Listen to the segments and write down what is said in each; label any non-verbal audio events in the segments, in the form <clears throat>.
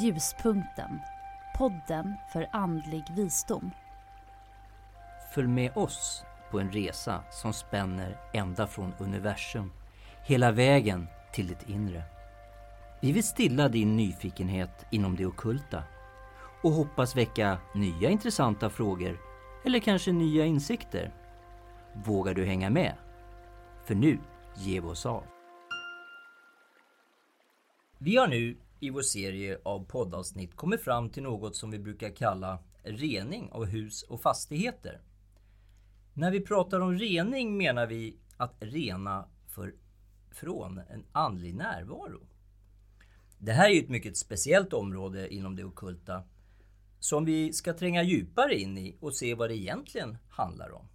Ljuspunkten, podden för andlig visdom. Följ med oss på en resa som spänner ända från universum hela vägen till ditt inre. Vi vill stilla din nyfikenhet inom det okulta och hoppas väcka nya intressanta frågor eller kanske nya insikter. Vågar du hänga med? För nu ger vi oss av. Vi har nu i vår serie av poddavsnitt kommit fram till något som vi brukar kalla rening av hus och fastigheter. När vi pratar om rening menar vi att rena för, från en andlig närvaro. Det här är ett mycket speciellt område inom det okulta som vi ska tränga djupare in i och se vad det egentligen handlar om.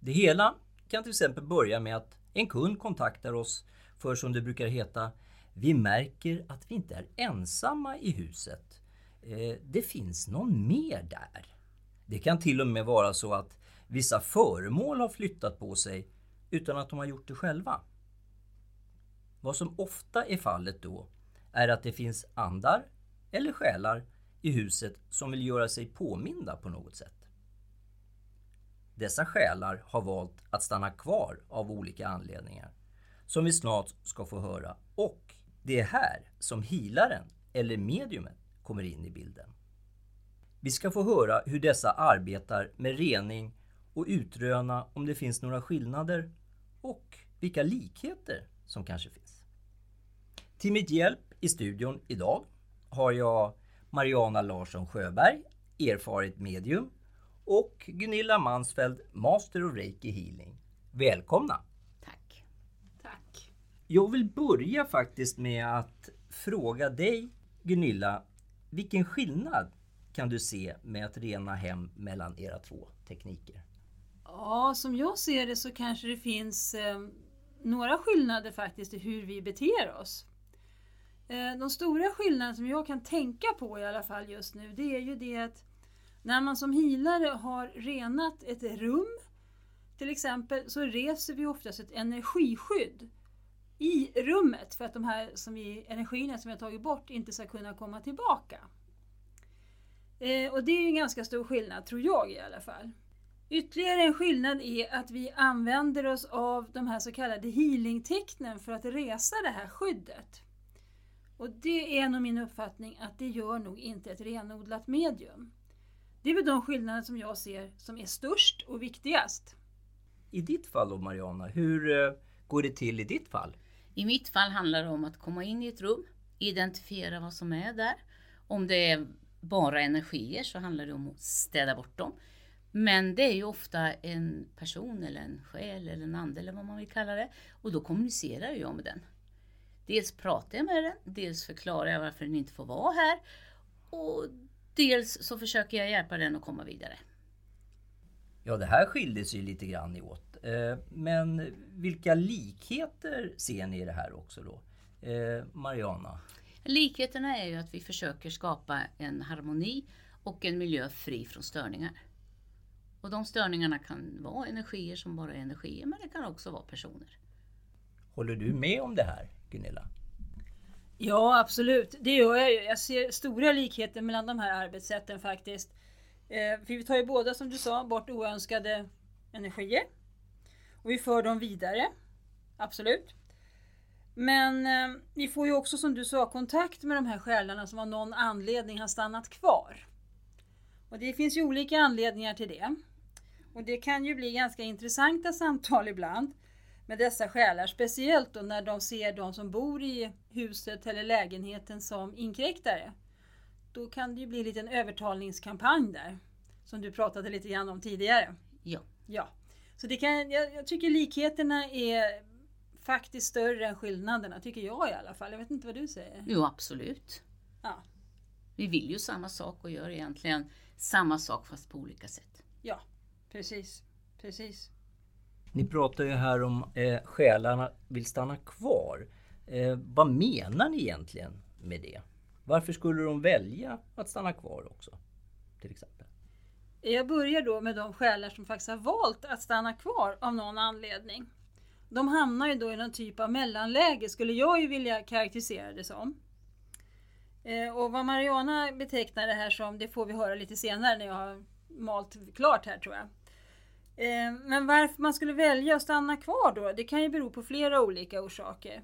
Det hela kan till exempel börja med att en kund kontaktar oss för som det brukar heta vi märker att vi inte är ensamma i huset. Eh, det finns någon mer där. Det kan till och med vara så att vissa föremål har flyttat på sig utan att de har gjort det själva. Vad som ofta är fallet då är att det finns andar eller själar i huset som vill göra sig påminda på något sätt. Dessa själar har valt att stanna kvar av olika anledningar som vi snart ska få höra och det är här som healaren eller mediumet kommer in i bilden. Vi ska få höra hur dessa arbetar med rening och utröna om det finns några skillnader och vilka likheter som kanske finns. Till mitt hjälp i studion idag har jag Mariana Larsson Sjöberg, erfaret medium och Gunilla Mansfeld, Master of Reiki Healing. Välkomna! Jag vill börja faktiskt med att fråga dig Gunilla, vilken skillnad kan du se med att rena hem mellan era två tekniker? Ja, som jag ser det så kanske det finns eh, några skillnader faktiskt i hur vi beter oss. Eh, de stora skillnaderna som jag kan tänka på i alla fall just nu, det är ju det att när man som healare har renat ett rum, till exempel, så reser vi oftast ett energiskydd i rummet för att de här som vi, energierna som vi har tagit bort inte ska kunna komma tillbaka. Eh, och det är ju en ganska stor skillnad, tror jag i alla fall. Ytterligare en skillnad är att vi använder oss av de här så kallade healingtecknen för att resa det här skyddet. Och det är nog min uppfattning att det gör nog inte ett renodlat medium. Det är väl de skillnader som jag ser som är störst och viktigast. I ditt fall då Mariana, hur eh, går det till i ditt fall? I mitt fall handlar det om att komma in i ett rum, identifiera vad som är där. Om det är bara energier så handlar det om att städa bort dem. Men det är ju ofta en person eller en själ eller en ande eller vad man vill kalla det. Och då kommunicerar jag med den. Dels pratar jag med den, dels förklarar jag varför den inte får vara här. Och dels så försöker jag hjälpa den att komma vidare. Ja, det här skiljer sig lite grann åt. Eh, men vilka likheter ser ni i det här också då? Eh, Mariana? Likheterna är ju att vi försöker skapa en harmoni och en miljö fri från störningar. Och de störningarna kan vara energier som bara är energier, men det kan också vara personer. Håller du med om det här, Gunilla? Ja, absolut. Det gör jag ju. Jag ser stora likheter mellan de här arbetssätten faktiskt. Eh, för vi tar ju båda, som du sa, bort oönskade energier. Och vi för dem vidare. Absolut. Men eh, vi får ju också, som du sa, kontakt med de här själarna som av någon anledning har stannat kvar. Och det finns ju olika anledningar till det. Och det kan ju bli ganska intressanta samtal ibland med dessa själar, speciellt då när de ser de som bor i huset eller lägenheten som inkräktare. Då kan det ju bli en liten övertalningskampanj där, som du pratade lite grann om tidigare. Ja. Ja. Så det kan, jag, jag tycker likheterna är faktiskt större än skillnaderna, tycker jag i alla fall. Jag vet inte vad du säger? Jo, absolut. Ja, Vi vill ju samma sak och gör egentligen samma sak fast på olika sätt. ja precis. Precis. Ni pratar ju här om eh, själarna vill stanna kvar. Eh, vad menar ni egentligen med det? Varför skulle de välja att stanna kvar också? Till exempel. Jag börjar då med de själar som faktiskt har valt att stanna kvar av någon anledning. De hamnar ju då i någon typ av mellanläge, skulle jag ju vilja karaktärisera det som. Eh, och vad Mariana betecknar det här som, det får vi höra lite senare när jag har malt klart här tror jag. Eh, men varför man skulle välja att stanna kvar då, det kan ju bero på flera olika orsaker.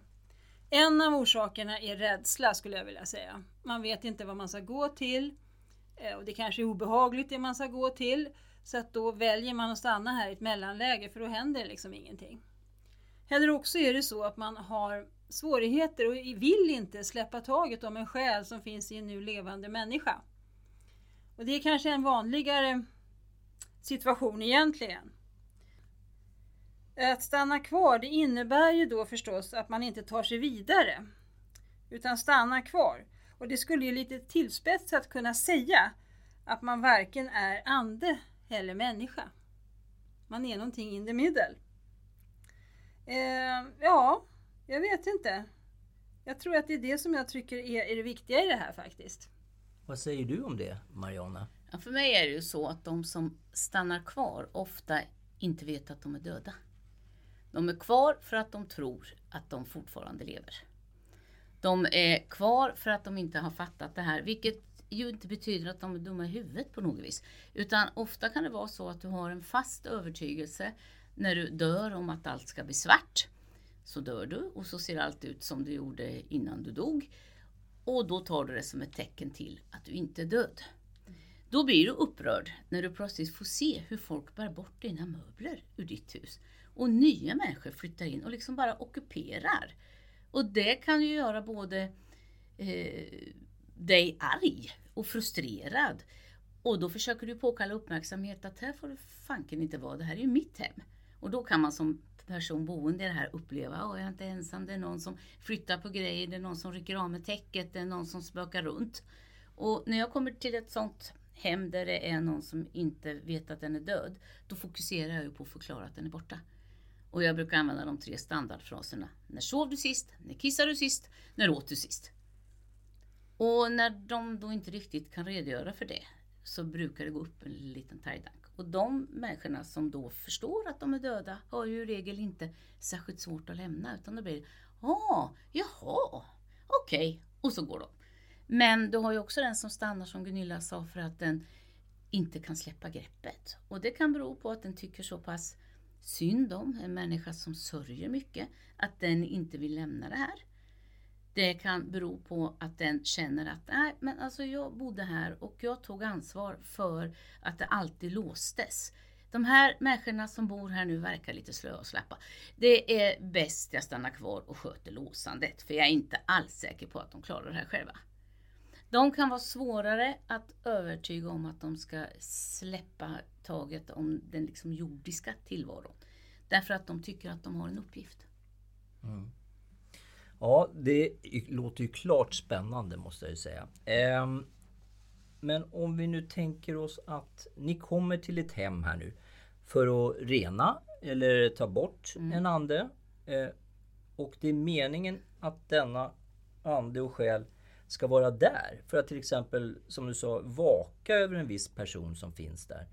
En av orsakerna är rädsla skulle jag vilja säga. Man vet inte vad man ska gå till Eh, och det kanske är obehagligt det man ska gå till. Så att då väljer man att stanna här i ett mellanläge för då händer liksom ingenting. Eller också är det så att man har svårigheter och vill inte släppa taget om en själ som finns i en nu levande människa. Och det är kanske en vanligare situation egentligen. Att stanna kvar det innebär ju då förstås att man inte tar sig vidare utan stannar kvar. Och det skulle ju lite tillspetsat kunna säga att man varken är ande eller människa. Man är någonting in the middle. Eh, ja, jag vet inte. Jag tror att det är det som jag tycker är, är det viktiga i det här faktiskt. Vad säger du om det, Mariana? Ja, för mig är det ju så att de som stannar kvar ofta inte vet att de är döda. De är kvar för att de tror att de fortfarande lever. De är kvar för att de inte har fattat det här, vilket ju inte betyder att de är dumma i huvudet på något vis. Utan ofta kan det vara så att du har en fast övertygelse när du dör om att allt ska bli svart. Så dör du och så ser allt ut som det gjorde innan du dog. Och då tar du det som ett tecken till att du inte är död. Då blir du upprörd när du plötsligt får se hur folk bär bort dina möbler ur ditt hus. Och nya människor flyttar in och liksom bara ockuperar. Och det kan ju göra både eh, dig arg och frustrerad. Och då försöker du påkalla uppmärksamhet att här får du fanken inte vara, det här är ju mitt hem. Och då kan man som person boende i det här uppleva, att jag är inte ensam, det är någon som flyttar på grejer, det är någon som rycker av med täcket, det är någon som spökar runt. Och när jag kommer till ett sånt hem där det är någon som inte vet att den är död, då fokuserar jag ju på att förklara att den är borta. Och jag brukar använda de tre standardfraserna. När sov du sist? När kissade du sist? När åt du sist? Och när de då inte riktigt kan redogöra för det så brukar det gå upp en liten tajdank. Och de människorna som då förstår att de är döda har ju i regel inte särskilt svårt att lämna utan det blir ah, jaha, okej, okay. och så går de. Men du har ju också den som stannar som Gunilla sa för att den inte kan släppa greppet. Och det kan bero på att den tycker så pass synd om en människa som sörjer mycket att den inte vill lämna det här. Det kan bero på att den känner att nej, men alltså jag bodde här och jag tog ansvar för att det alltid låstes. De här människorna som bor här nu verkar lite slöa och slappa. Det är bäst jag stannar kvar och sköter låsandet för jag är inte alls säker på att de klarar det här själva. De kan vara svårare att övertyga om att de ska släppa taget om den liksom jordiska tillvaron. Därför att de tycker att de har en uppgift. Mm. Ja, det låter ju klart spännande måste jag ju säga. Ehm, men om vi nu tänker oss att ni kommer till ett hem här nu för att rena eller ta bort mm. en ande. Eh, och det är meningen att denna ande och själ ska vara där för att till exempel, som du sa, vaka över en viss person som finns där.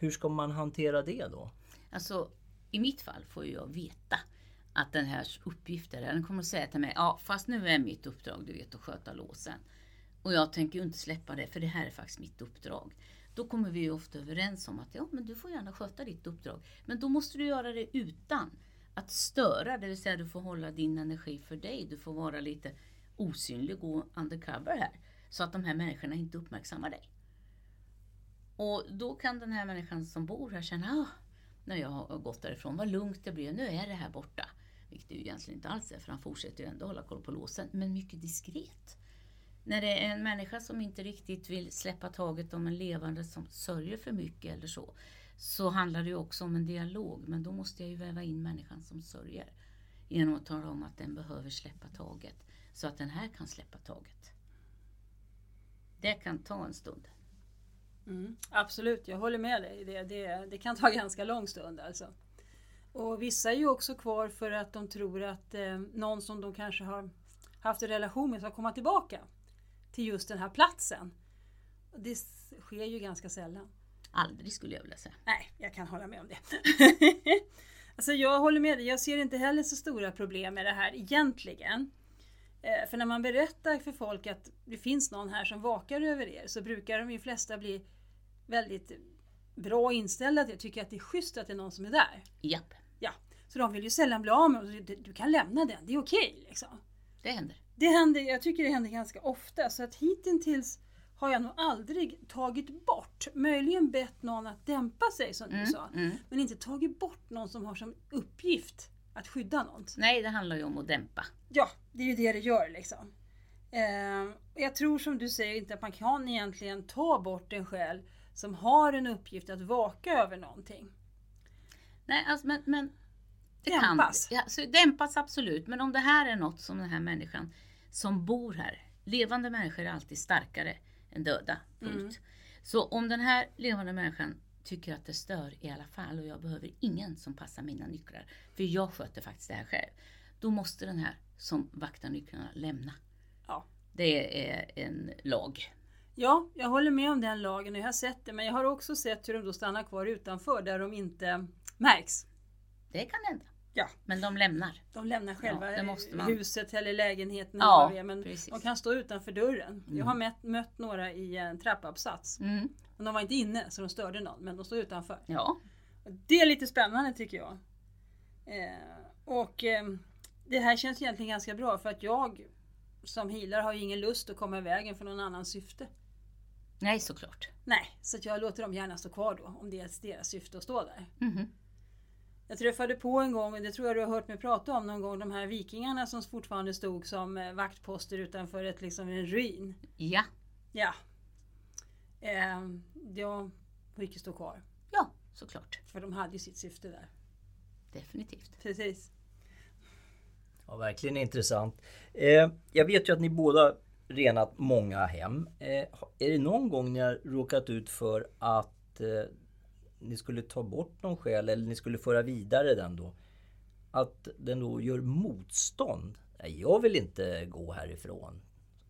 Hur ska man hantera det då? Alltså, i mitt fall får jag veta att den här uppgiften, den kommer att säga till mig, ja fast nu är mitt uppdrag du vet att sköta låsen. Och jag tänker ju inte släppa det för det här är faktiskt mitt uppdrag. Då kommer vi ju ofta överens om att ja, men du får gärna sköta ditt uppdrag. Men då måste du göra det utan att störa, det vill säga du får hålla din energi för dig. Du får vara lite osynlig, och undercover här. Så att de här människorna inte uppmärksammar dig. Och då kan den här människan som bor här känna, ah, när jag har gått därifrån, vad lugnt det blev, nu är det här borta. Vilket det ju egentligen inte alls är, för han fortsätter ju ändå hålla koll på låsen, men mycket diskret. När det är en människa som inte riktigt vill släppa taget om en levande som sörjer för mycket eller så, så handlar det ju också om en dialog, men då måste jag ju väva in människan som sörjer genom att tala om att den behöver släppa taget så att den här kan släppa taget. Det kan ta en stund. Mm, absolut, jag håller med dig. Det, det, det kan ta <laughs> ganska lång stund alltså. Och vissa är ju också kvar för att de tror att eh, någon som de kanske har haft en relation med ska komma tillbaka till just den här platsen. Det sker ju ganska sällan. Aldrig skulle jag vilja säga. Nej, jag kan hålla med om det. <laughs> alltså jag håller med dig, jag ser inte heller så stora problem med det här egentligen. Eh, för när man berättar för folk att det finns någon här som vakar över er så brukar de ju flesta bli väldigt bra inställda till det. Tycker att det är schysst att det är någon som är där. Japp, Ja, så de vill ju sällan bli av med. Du, du kan lämna den, det är okej liksom. det händer. Det händer, jag tycker det händer ganska ofta så att hittills har jag nog aldrig tagit bort, möjligen bett någon att dämpa sig som du sa, mm. men inte tagit bort någon som har som uppgift att skydda någon. Nej, det handlar ju om att dämpa. Ja, det är ju det det gör liksom. Eh, jag tror som du säger inte att man kan egentligen ta bort en själ som har en uppgift att vaka över någonting. Nej, alltså, men, men det Dämpas. kan ja, så dämpas absolut. Men om det här är något som den här människan som bor här, levande människor är alltid starkare än döda. Punkt. Mm. Så om den här levande människan tycker att det stör i alla fall och jag behöver ingen som passar mina nycklar, för jag sköter faktiskt det här själv. Då måste den här som vaktar nycklarna lämna. Ja. Det är en lag. Ja, jag håller med om den lagen och jag har sett det, men jag har också sett hur de då stannar kvar utanför där de inte märks. Det kan hända. Ja. Men de lämnar. De lämnar själva man. huset eller lägenheten Ja, eller men precis. de kan stå utanför dörren. Jag har mött, mött några i en trappuppsats. Mm. Men de var inte inne så de störde någon, men de stod utanför. Ja, Det är lite spännande tycker jag. Eh, och eh, det här känns egentligen ganska bra för att jag som healer har ju ingen lust att komma i vägen för någon annans syfte. nej såklart. Nej, så att jag låter dem gärna stå kvar då om det är deras syfte att stå där. Mhm. Jag träffade på en gång, och det tror jag du har hört mig prata om någon gång, de här vikingarna som fortfarande stod som eh, vaktposter utanför ett, liksom en ruin. Ja, Ja. Eh, jag fick ju stå kvar, ja såklart. för de hade ju sitt syfte där. Definitivt. Precis. Ja, verkligen intressant. Eh, jag vet ju att ni båda renat många hem. Eh, är det någon gång ni har råkat ut för att eh, ni skulle ta bort någon själ eller ni skulle föra vidare den då? Att den då gör motstånd? Nej, jag vill inte gå härifrån.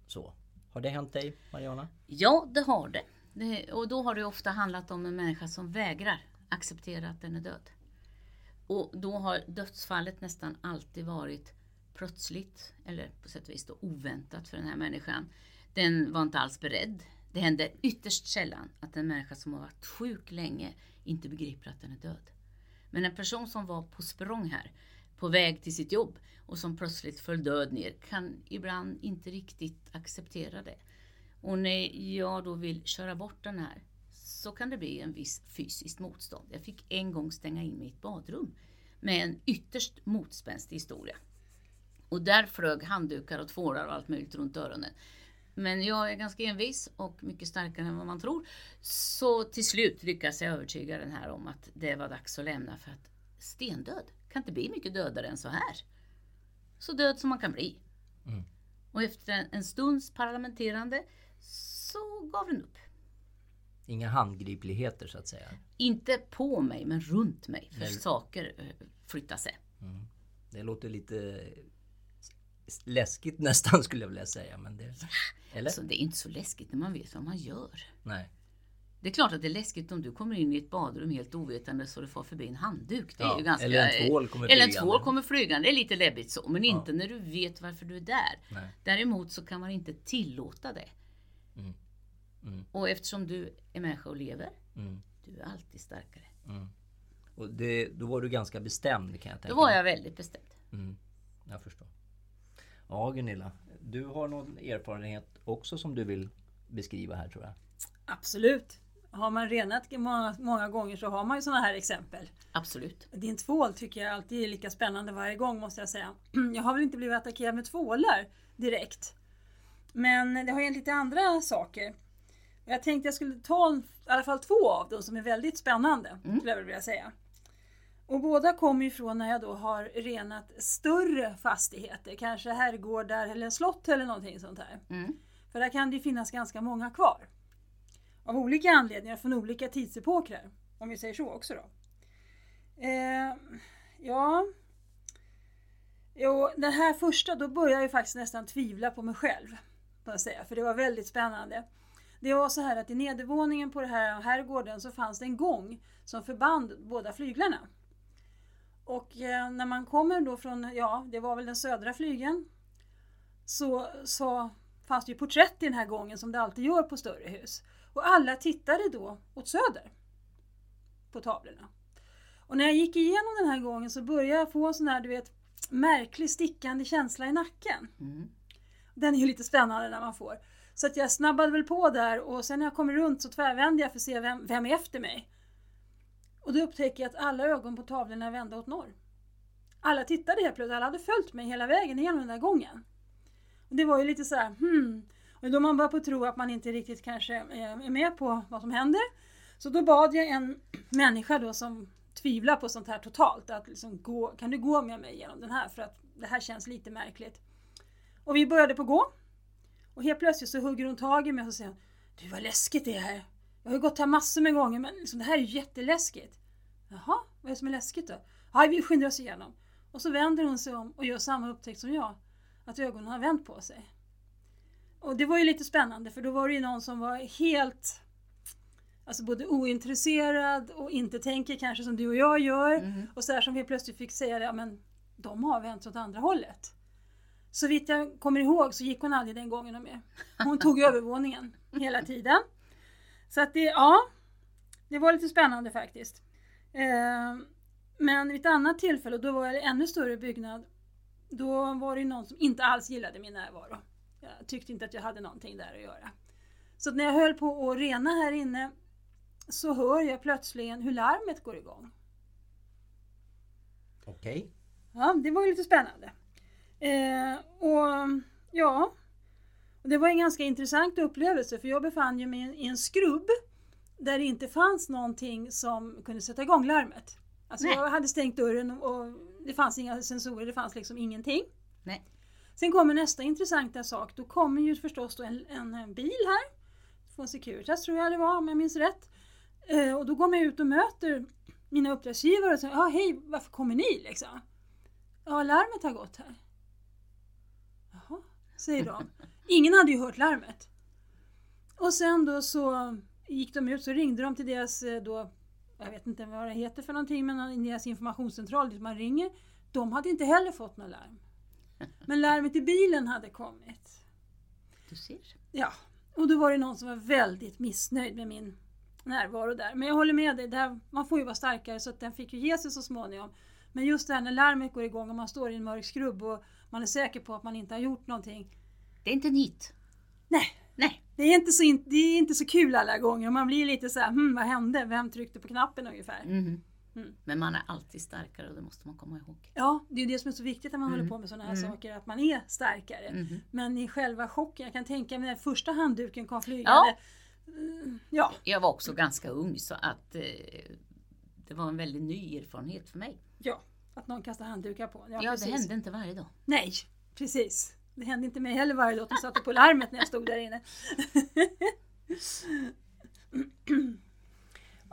Så. Har det hänt dig, Mariana? Ja, det har det. det. Och då har det ofta handlat om en människa som vägrar acceptera att den är död. Och då har dödsfallet nästan alltid varit plötsligt, eller på sätt och vis då oväntat för den här människan. Den var inte alls beredd. Det händer ytterst sällan att en människa som har varit sjuk länge inte begriper att den är död. Men en person som var på språng här, på väg till sitt jobb och som plötsligt föll död ner kan ibland inte riktigt acceptera det. Och när jag då vill köra bort den här så kan det bli en viss fysiskt motstånd. Jag fick en gång stänga in mitt badrum med en ytterst motspänstig historia. Och där flög handdukar och tvålar och allt möjligt runt öronen. Men jag är ganska envis och mycket starkare än vad man tror. Så till slut lyckas jag övertyga den här om att det var dags att lämna för att stendöd kan inte bli mycket dödare än så här. Så död som man kan bli. Mm. Och efter en, stunds parlamenterande så gav den upp. Inga handgripligheter så att säga. Inte på mig men runt mig för Nej. saker eh, flyttar sig. Det låter lite läskigt <laughs> nästan skulle jag vilja säga. Men det, eller? Så det är inte så läskigt när man vet vad man gör. Nej. Det är klart att det är läskigt om du kommer in i ett badrum helt ovetande så du får förbi en handduk. Det är Ja, ju ganska, eller en tvål kommer Eller en flygande. tvål kommer flygande. Det är lite läbbigt så. Men inte när du vet varför du är där. Nej. Däremot så kan man inte tillåta det. Mm. Mm. Och eftersom du är människa och lever, Mm. du är alltid starkare. Och det, då var du ganska bestämd kan jag tänka Då var mig. jag väldigt bestämd. Mm, jag förstår. Ja Gunilla, du har någon erfarenhet också som du vill beskriva här tror jag. Absolut. Har man renat många, många gånger så har man ju sådana här exempel. Absolut. Din tvål tycker jag alltid är lika spännande varje gång måste jag säga. <clears throat> Jag har väl inte blivit attackerad med tvålar direkt. Men det har hänt lite andra saker. Jag tänkte jag skulle ta i alla fall två av dem som är väldigt spännande. Skulle jag vilja säga. Och båda kommer ju från när jag då har renat större fastigheter. Kanske herrgårdar eller slott eller någonting sånt här. Mm. För där kan det finnas ganska många kvar. Av olika anledningar, från olika tidsepoker. Om vi säger så också då. Eh, ja... Jo, den här första, då började jag ju faktiskt nästan tvivla på mig själv. Jag säga, för det var väldigt spännande. Det var så här att i nedervåningen på den här herrgården så fanns det en gång som förband båda flyglarna. Och eh, när man kommer då från, ja, det var väl den södra flygeln. så, så fanns det ju porträtt i den här gången som det alltid gör på större hus. Och alla tittade då åt söder på tavlorna. Och när jag gick igenom den här gången så började jag få en sån här, du vet, märklig stickande känsla i nacken. Mm. Den är ju lite spännande när man får. Så att jag snabbade väl på där och sen när jag kommer runt så tvärvände jag för att se vem, vem är efter mig. Och då upptäcker jag att alla ögon på tavlorna är vända åt norr. Alla tittade helt plötsligt, alla hade följt mig hela vägen igenom den där gången. Och det var ju lite så här, hmm. Och då man börjar på tro att man inte riktigt kanske eh, är med på vad som händer. Så då bad jag en människa då som tvivlar på sånt här totalt, att liksom gå, kan du gå med mig genom den här för att det här känns lite märkligt. Och vi började på gå. Och helt plötsligt så hugger hon tag i mig och säger Du vad läskigt det är här. Jag har ju gått här massor med gånger men liksom, det här är ju jätteläskigt. Jaha, vad är det som är läskigt då? Ja, vi skyndar oss igenom. Och så vänder hon sig om och gör samma upptäckt som jag. Att ögonen har vänt på sig. Och det var ju lite spännande för då var det ju någon som var helt Alltså både ointresserad och inte tänker kanske som du och jag gör. Mm. Och så här som vi plötsligt fick säga ja men de har vänt åt andra hållet. Så vitt jag kommer ihåg så gick hon aldrig den gången med. Hon tog <laughs> övervåningen hela tiden. Så att det, ja, det var lite spännande faktiskt. Eh, men vid ett annat tillfälle, då var det ännu större byggnad, då var det någon som inte alls gillade min närvaro. Jag tyckte inte att jag hade någonting där att göra. Så när jag höll på att rena här inne så hör jag plötsligen hur larmet går igång. Okej. Okay. Ja, det var ju lite spännande. Eh, och ja, det var en ganska intressant upplevelse för jag befann mig i en skrubb där det inte fanns någonting som kunde sätta igång larmet. Alltså Nej. jag hade stängt dörren och det fanns inga sensorer, det fanns liksom ingenting. Nej. Sen kommer nästa intressanta sak. Då kommer ju förstås då en, en bil här. Från Securitas tror jag det var om jag minns rätt. Eh, och då går man ut och möter mina uppdragsgivare och säger ja hej varför kommer ni liksom? Ja larmet har gått här. Jaha, säger de. Ingen hade ju hört larmet. Och sen då så gick de ut så ringde de till deras eh, då jag vet inte vad det heter för någonting men deras informationscentral dit man ringer. De hade inte heller fått något larm. Men larmet i bilen hade kommit. Du ser. Ja, och då var det någon som var väldigt missnöjd med min närvaro där. Men jag håller med dig, där, man får ju vara starkare så att den fick ju ge sig så småningom. Men just det här när larmet går igång och man står i en mörk skrubb och man är säker på att man inte har gjort någonting. Det är inte nytt. Nej, Nej. det är inte så, in, det är inte så kul alla gånger. Man blir lite så här, hmm, vad hände? Vem tryckte på knappen ungefär? Mhm. Mm. Men man är alltid starkare och det måste man komma ihåg. Ja, det är det som är så viktigt när man Mm. håller på med sådana här Mm. saker, att man är starkare. Mhm. Men i själva chocken, jag kan tänka mig när första handduken kom flygande. Ja. Mm, ja. Jag var också ganska ung så att eh, det var en väldigt ny erfarenhet för mig. ja, att någon kastar handdukar på. Ja, Ja, det hände inte varje dag. Nej, precis. Det hände inte mig heller varje dag att de satte på larmet när jag stod där inne. <clears throat>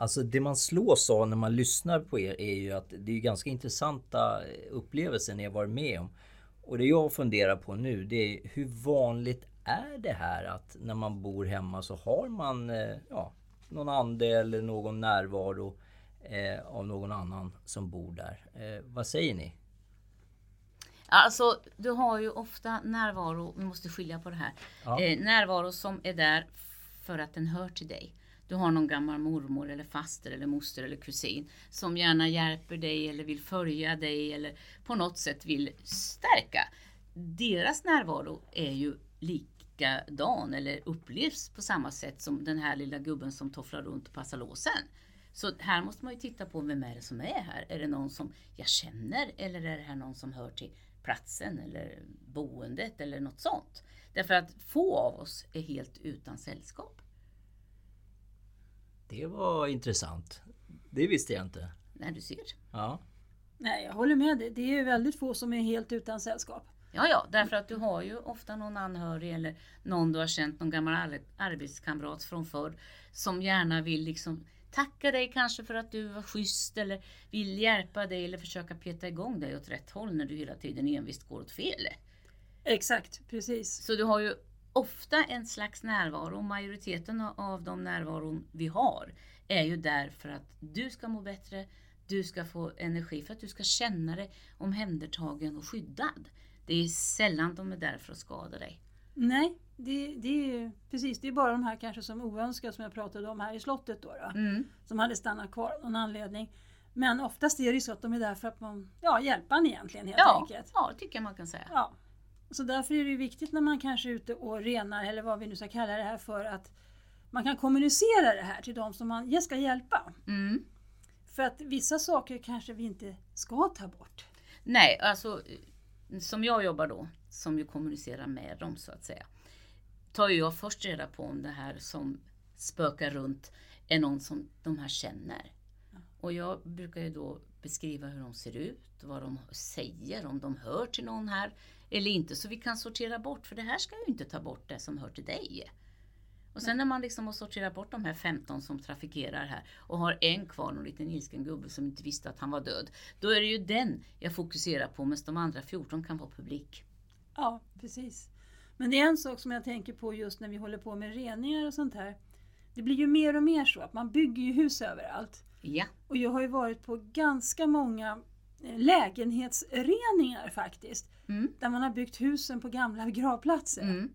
Alltså det man slås av när man lyssnar på er är ju att det är ganska intressanta upplevelser ni har varit med om. Och det jag funderar på nu det är hur vanligt är det här att när man bor hemma så har man eh, ja, någon ande eller någon närvaro eh, av någon annan som bor där. Eh, vad säger ni? Alltså, du har ju ofta närvaro, vi måste skilja på det här. Ja. Eh, närvaro som är där för att den hör till dig. Du har någon gammal mormor eller faster eller moster eller kusin som gärna hjälper dig eller vill följa dig eller på något sätt vill stärka. Deras närvaro är ju likadan eller upplevs på samma sätt som den här lilla gubben som tofflar runt och passar låsen. Så här måste man ju titta på vem är det som är här? Är det någon som jag känner eller är det här någon som hör till platsen eller boendet eller något sånt? Därför att få av oss är helt utan sällskap. Det var intressant. Det visste jag inte. När du ser. Ja. Nej, jag håller med dig. Det är ju väldigt få som är helt utan sällskap. Ja, ja, därför att du har ju ofta någon anhörig eller någon du har känt, någon gammal ar- arbetskamrat från förr som gärna vill liksom tacka dig kanske för att du var schysst eller vill hjälpa dig eller försöka peta igång dig åt rätt håll när du hela tiden envist går åt fel. Exakt, precis. Så du har ju ofta en slags närvaro. Majoriteten av de närvaron vi har är ju där för att du ska må bättre, du ska få energi, för att du ska känna dig omhändertagen och skyddad. Det är sällan de är där för att skada dig. Nej, det, det är precis. Det är bara de här kanske som oönskade som jag pratade om här i slottet då. då Mm. Som hade stannat kvar av någon anledning. Men oftast är det ju så att de är där för att man, ja, hjälpa en egentligen helt Ja, enkelt. ja, det tycker jag man kan säga. Ja. Så därför är det ju viktigt när man kanske är ute och renar eller vad vi nu ska kalla det här för att man kan kommunicera det här till de som man ska hjälpa. Mm. För att vissa saker kanske vi inte ska ta bort. Nej, alltså som jag jobbar då, som ju kommunicerar med dem så att säga, tar ju jag först reda på om det här som spökar runt är någon som de här känner. Och jag brukar ju då beskriva hur de ser ut, vad de säger, om de hör till någon här eller inte, så vi kan sortera bort, för det här ska ju inte ta bort det som hör till dig. Och sen när man liksom har sorterat bort de här 15 som trafikerar här och har en kvar, någon liten ilsken gubbe som inte visste att han var död. Då är det ju den jag fokuserar på medan de andra 14 kan vara publik. Ja, precis. Men det är en sak som jag tänker på just när vi håller på med reningar och sånt här. Det blir ju mer och mer så att man bygger ju hus överallt. Ja, Och jag har ju varit på ganska många eh, lägenhetsreningar faktiskt. mm. Där man har byggt husen på gamla gravplatser. Mm.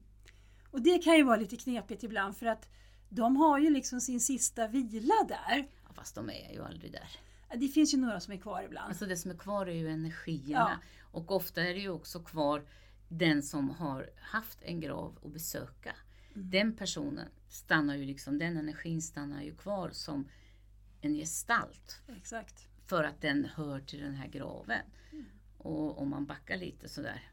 Och det kan ju vara lite knepigt ibland för att de har ju liksom sin sista vila där. Ja, fast de är ju aldrig där. Det finns ju några som är kvar ibland. Alltså det som är kvar är ju energierna. Och ofta är det ju också kvar den som har haft en grav att besöka. Den personen stannar ju liksom, den energin stannar ju kvar som en gestalt. Exakt. För att den hör till den här graven. Och om man backar lite sådär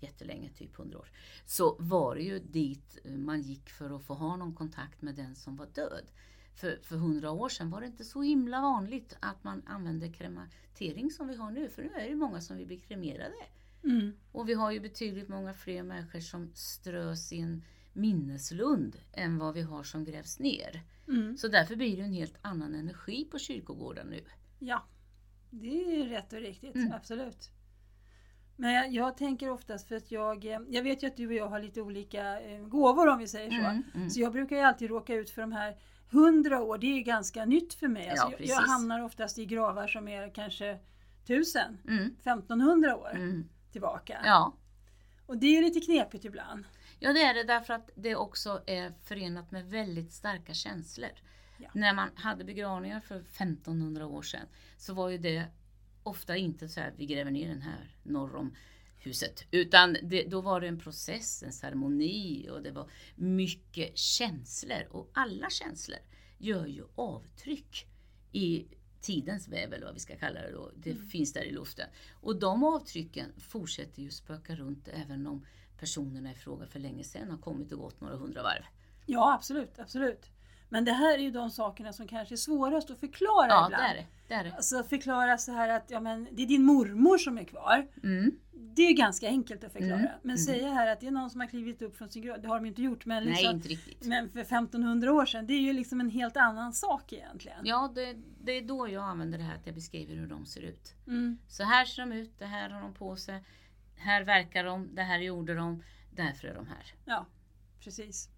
jättelänge, typ 100 år, så var det ju dit man gick för att få ha någon kontakt med den som var död. För, för 100 år sedan var det inte så himla vanligt att man använde krematering som vi har nu. För nu är det ju många som vill bli kremerade. Mm. Och vi har ju betydligt många fler människor som strös i en minneslund än vad vi har som grävs ner. Mm. Så därför blir det en helt annan energi på kyrkogården nu. Ja, det är rätt och riktigt. Mm. Absolut. Men jag, jag tänker oftast för att jag, eh, jag vet ju att du och jag har lite olika eh, gåvor om vi säger så. Mm, mm. Så jag brukar ju alltid råka ut för de här 100 år, det är ju ganska nytt för mig. Alltså Ja, jag, jag hamnar oftast i gravar som är kanske 1000, Mm, 1500 år mm. Tillbaka. Ja. Och det är lite knepigt ibland. ja, det är det därför att det också är förenat med väldigt starka känslor. Ja. När man hade begravningar för 1500 år sedan så var ju det ofta inte så här vi gräver ner den här norr om huset. Utan det, då var det en process, en ceremoni och det var mycket känslor. Och alla känslor gör ju avtryck i tidens väv eller vad vi ska kalla det då. Det finns där i luften. Och de avtrycken fortsätter ju spöka runt även om personerna i fråga för länge sedan har kommit och gått några hundra varv. Ja, absolut, absolut. Men det här är ju de sakerna som kanske är svårast att förklara Ja, det ibland. är det. det, är det. Alltså förklara så här att ja, men det är din mormor som är kvar. Mm. Det är ganska enkelt att förklara. Mm, Men mm. säga här att det är någon som har klivit upp från sin grav, det har de ju inte gjort. Men, Nej, liksom, inte riktigt. men för 1500 år sedan, det är ju liksom en helt annan sak egentligen. Ja, det, det är då jag använder det här att jag beskriver hur de ser ut. Mm, Så här ser de ut, det här har de på sig, här verkar de, det här gjorde de, därför är de här. ja, precis.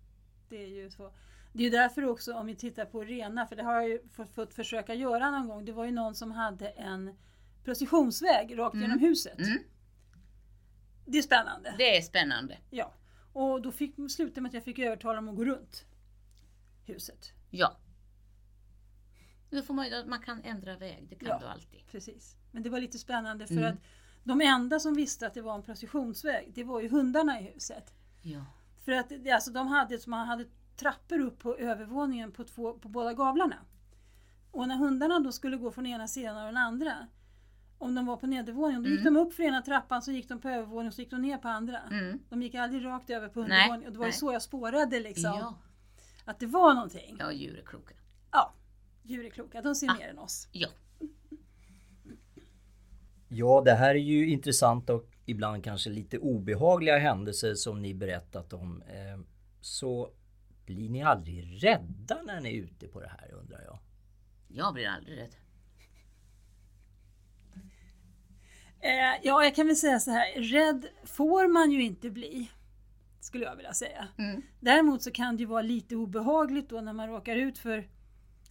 Det är ju så. Det är därför också om vi tittar på rena, för det har jag ju fått, försöka göra någon gång. Det var ju någon som hade en processionsväg rakt genom huset. Mm. Det är spännande. Det är spännande. Ja. Och då fick, slutade med att jag fick övertala dem att gå runt huset. Ja. Då får man, man kan ändra väg, det kan Ja. du alltid. Precis. Men det var lite spännande för Mm. att de enda som visste att det var en processionsväg, det var ju hundarna i huset. Ja. För att alltså, de hade, som man hade trappor upp på övervåningen på, två, på båda gavlarna. Och när hundarna då skulle gå från ena sidan och den andra, om de var på nedervåningen, då gick Mm. de upp för ena trappan, så gick de på övervåningen och så gick de ner på andra. Mm. De gick aldrig rakt över på undervåningen. Och det var ju så jag spårade liksom, Ja. att det var någonting. ja, djur är kloka. Ja, djur är kloka, de ser Ah. mer än oss. Ja. Ja, det här är ju intressanta och ibland kanske lite obehagliga händelser som ni berättat om. Eh, Så blir ni aldrig rädda när ni är ute på det här undrar jag? Jag blir aldrig rädd. Eh, ja, jag kan väl säga så här. Rädd får man ju inte bli. Skulle jag vilja säga. Mm. Däremot så kan det ju vara lite obehagligt då när man råkar ut för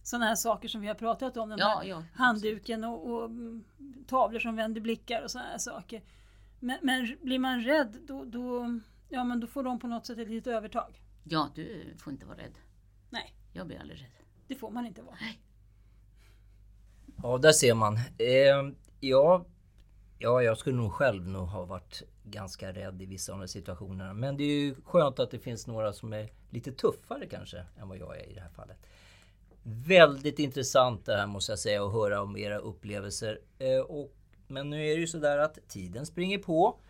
sådana här saker som vi har pratat om. Den Ja, ja, handduken och, och mm, tavlor som vänder blickar och sådana här saker. Men, men blir man rädd då, då, ja, men då får de på något sätt ett litet övertag. Ja, du får inte vara rädd. Nej, Jag blir aldrig rädd. det får man inte vara. Ja, där ser man. Eh, ja, ja, jag skulle nog själv nog ha varit ganska rädd i vissa av de situationerna. Men det är ju skönt att det finns några som är lite tuffare kanske än vad jag är i det här fallet. Väldigt intressant det här måste jag säga att höra om era upplevelser. Eh, och, men nu är det ju sådär att tiden springer på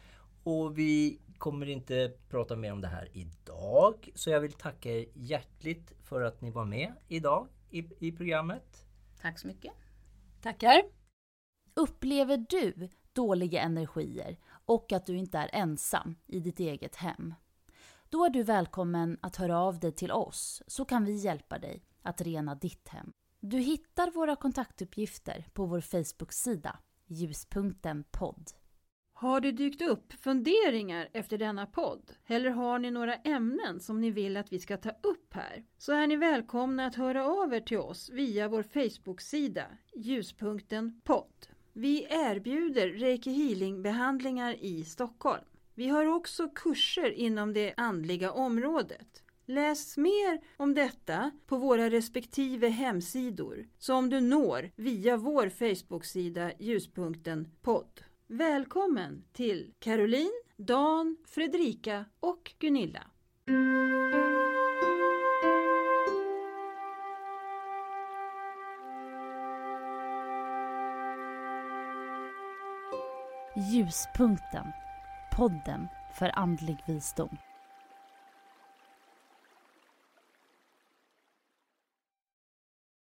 och vi kommer inte prata mer om det här idag. Så jag vill tacka er hjärtligt för att ni var med idag i, i programmet. Tack så mycket. Tackar! Upplever du dåliga energier och att du inte är ensam i ditt eget hem? Då är du välkommen att höra av dig till oss så kan vi hjälpa dig att rena ditt hem. Du hittar våra kontaktuppgifter på vår Facebook-sida Ljuspunkten podd. Har det dykt upp funderingar efter denna podd? Eller har ni några ämnen som ni vill att vi ska ta upp här? Så är ni välkomna att höra av er till oss via vår Facebook-sida Ljuspunkten podd. Vi erbjuder Reiki Healing-behandlingar i Stockholm. Vi har också kurser inom det andliga området. Läs mer om detta på våra respektive hemsidor som du når via vår Facebook-sida Ljuspunkten podd. Välkommen till Caroline, Dan, Fredrika och Gunilla. Ljuspunkten. Podden för andlig visdom.